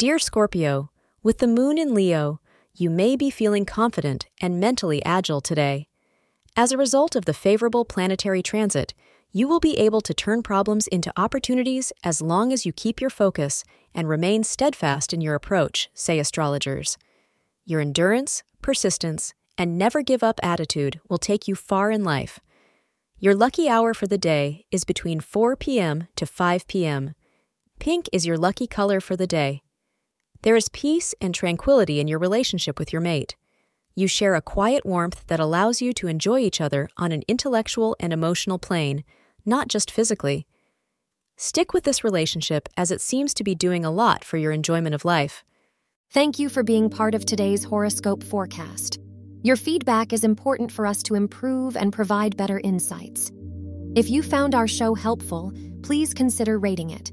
Dear Scorpio, with the moon in Leo, you may be feeling confident and mentally agile today. As a result of the favorable planetary transit, you will be able to turn problems into opportunities as long as you keep your focus and remain steadfast in your approach, say astrologers. Your endurance, persistence, and never give up attitude will take you far in life. Your lucky hour for the day is between 4 p.m. to 5 p.m. Pink is your lucky color for the day. There is peace and tranquility in your relationship with your mate. You share a quiet warmth that allows you to enjoy each other on an intellectual and emotional plane, not just physically. Stick with this relationship as it seems to be doing a lot for your enjoyment of life. Thank you for being part of today's horoscope forecast. Your feedback is important for us to improve and provide better insights. If you found our show helpful, please consider rating it.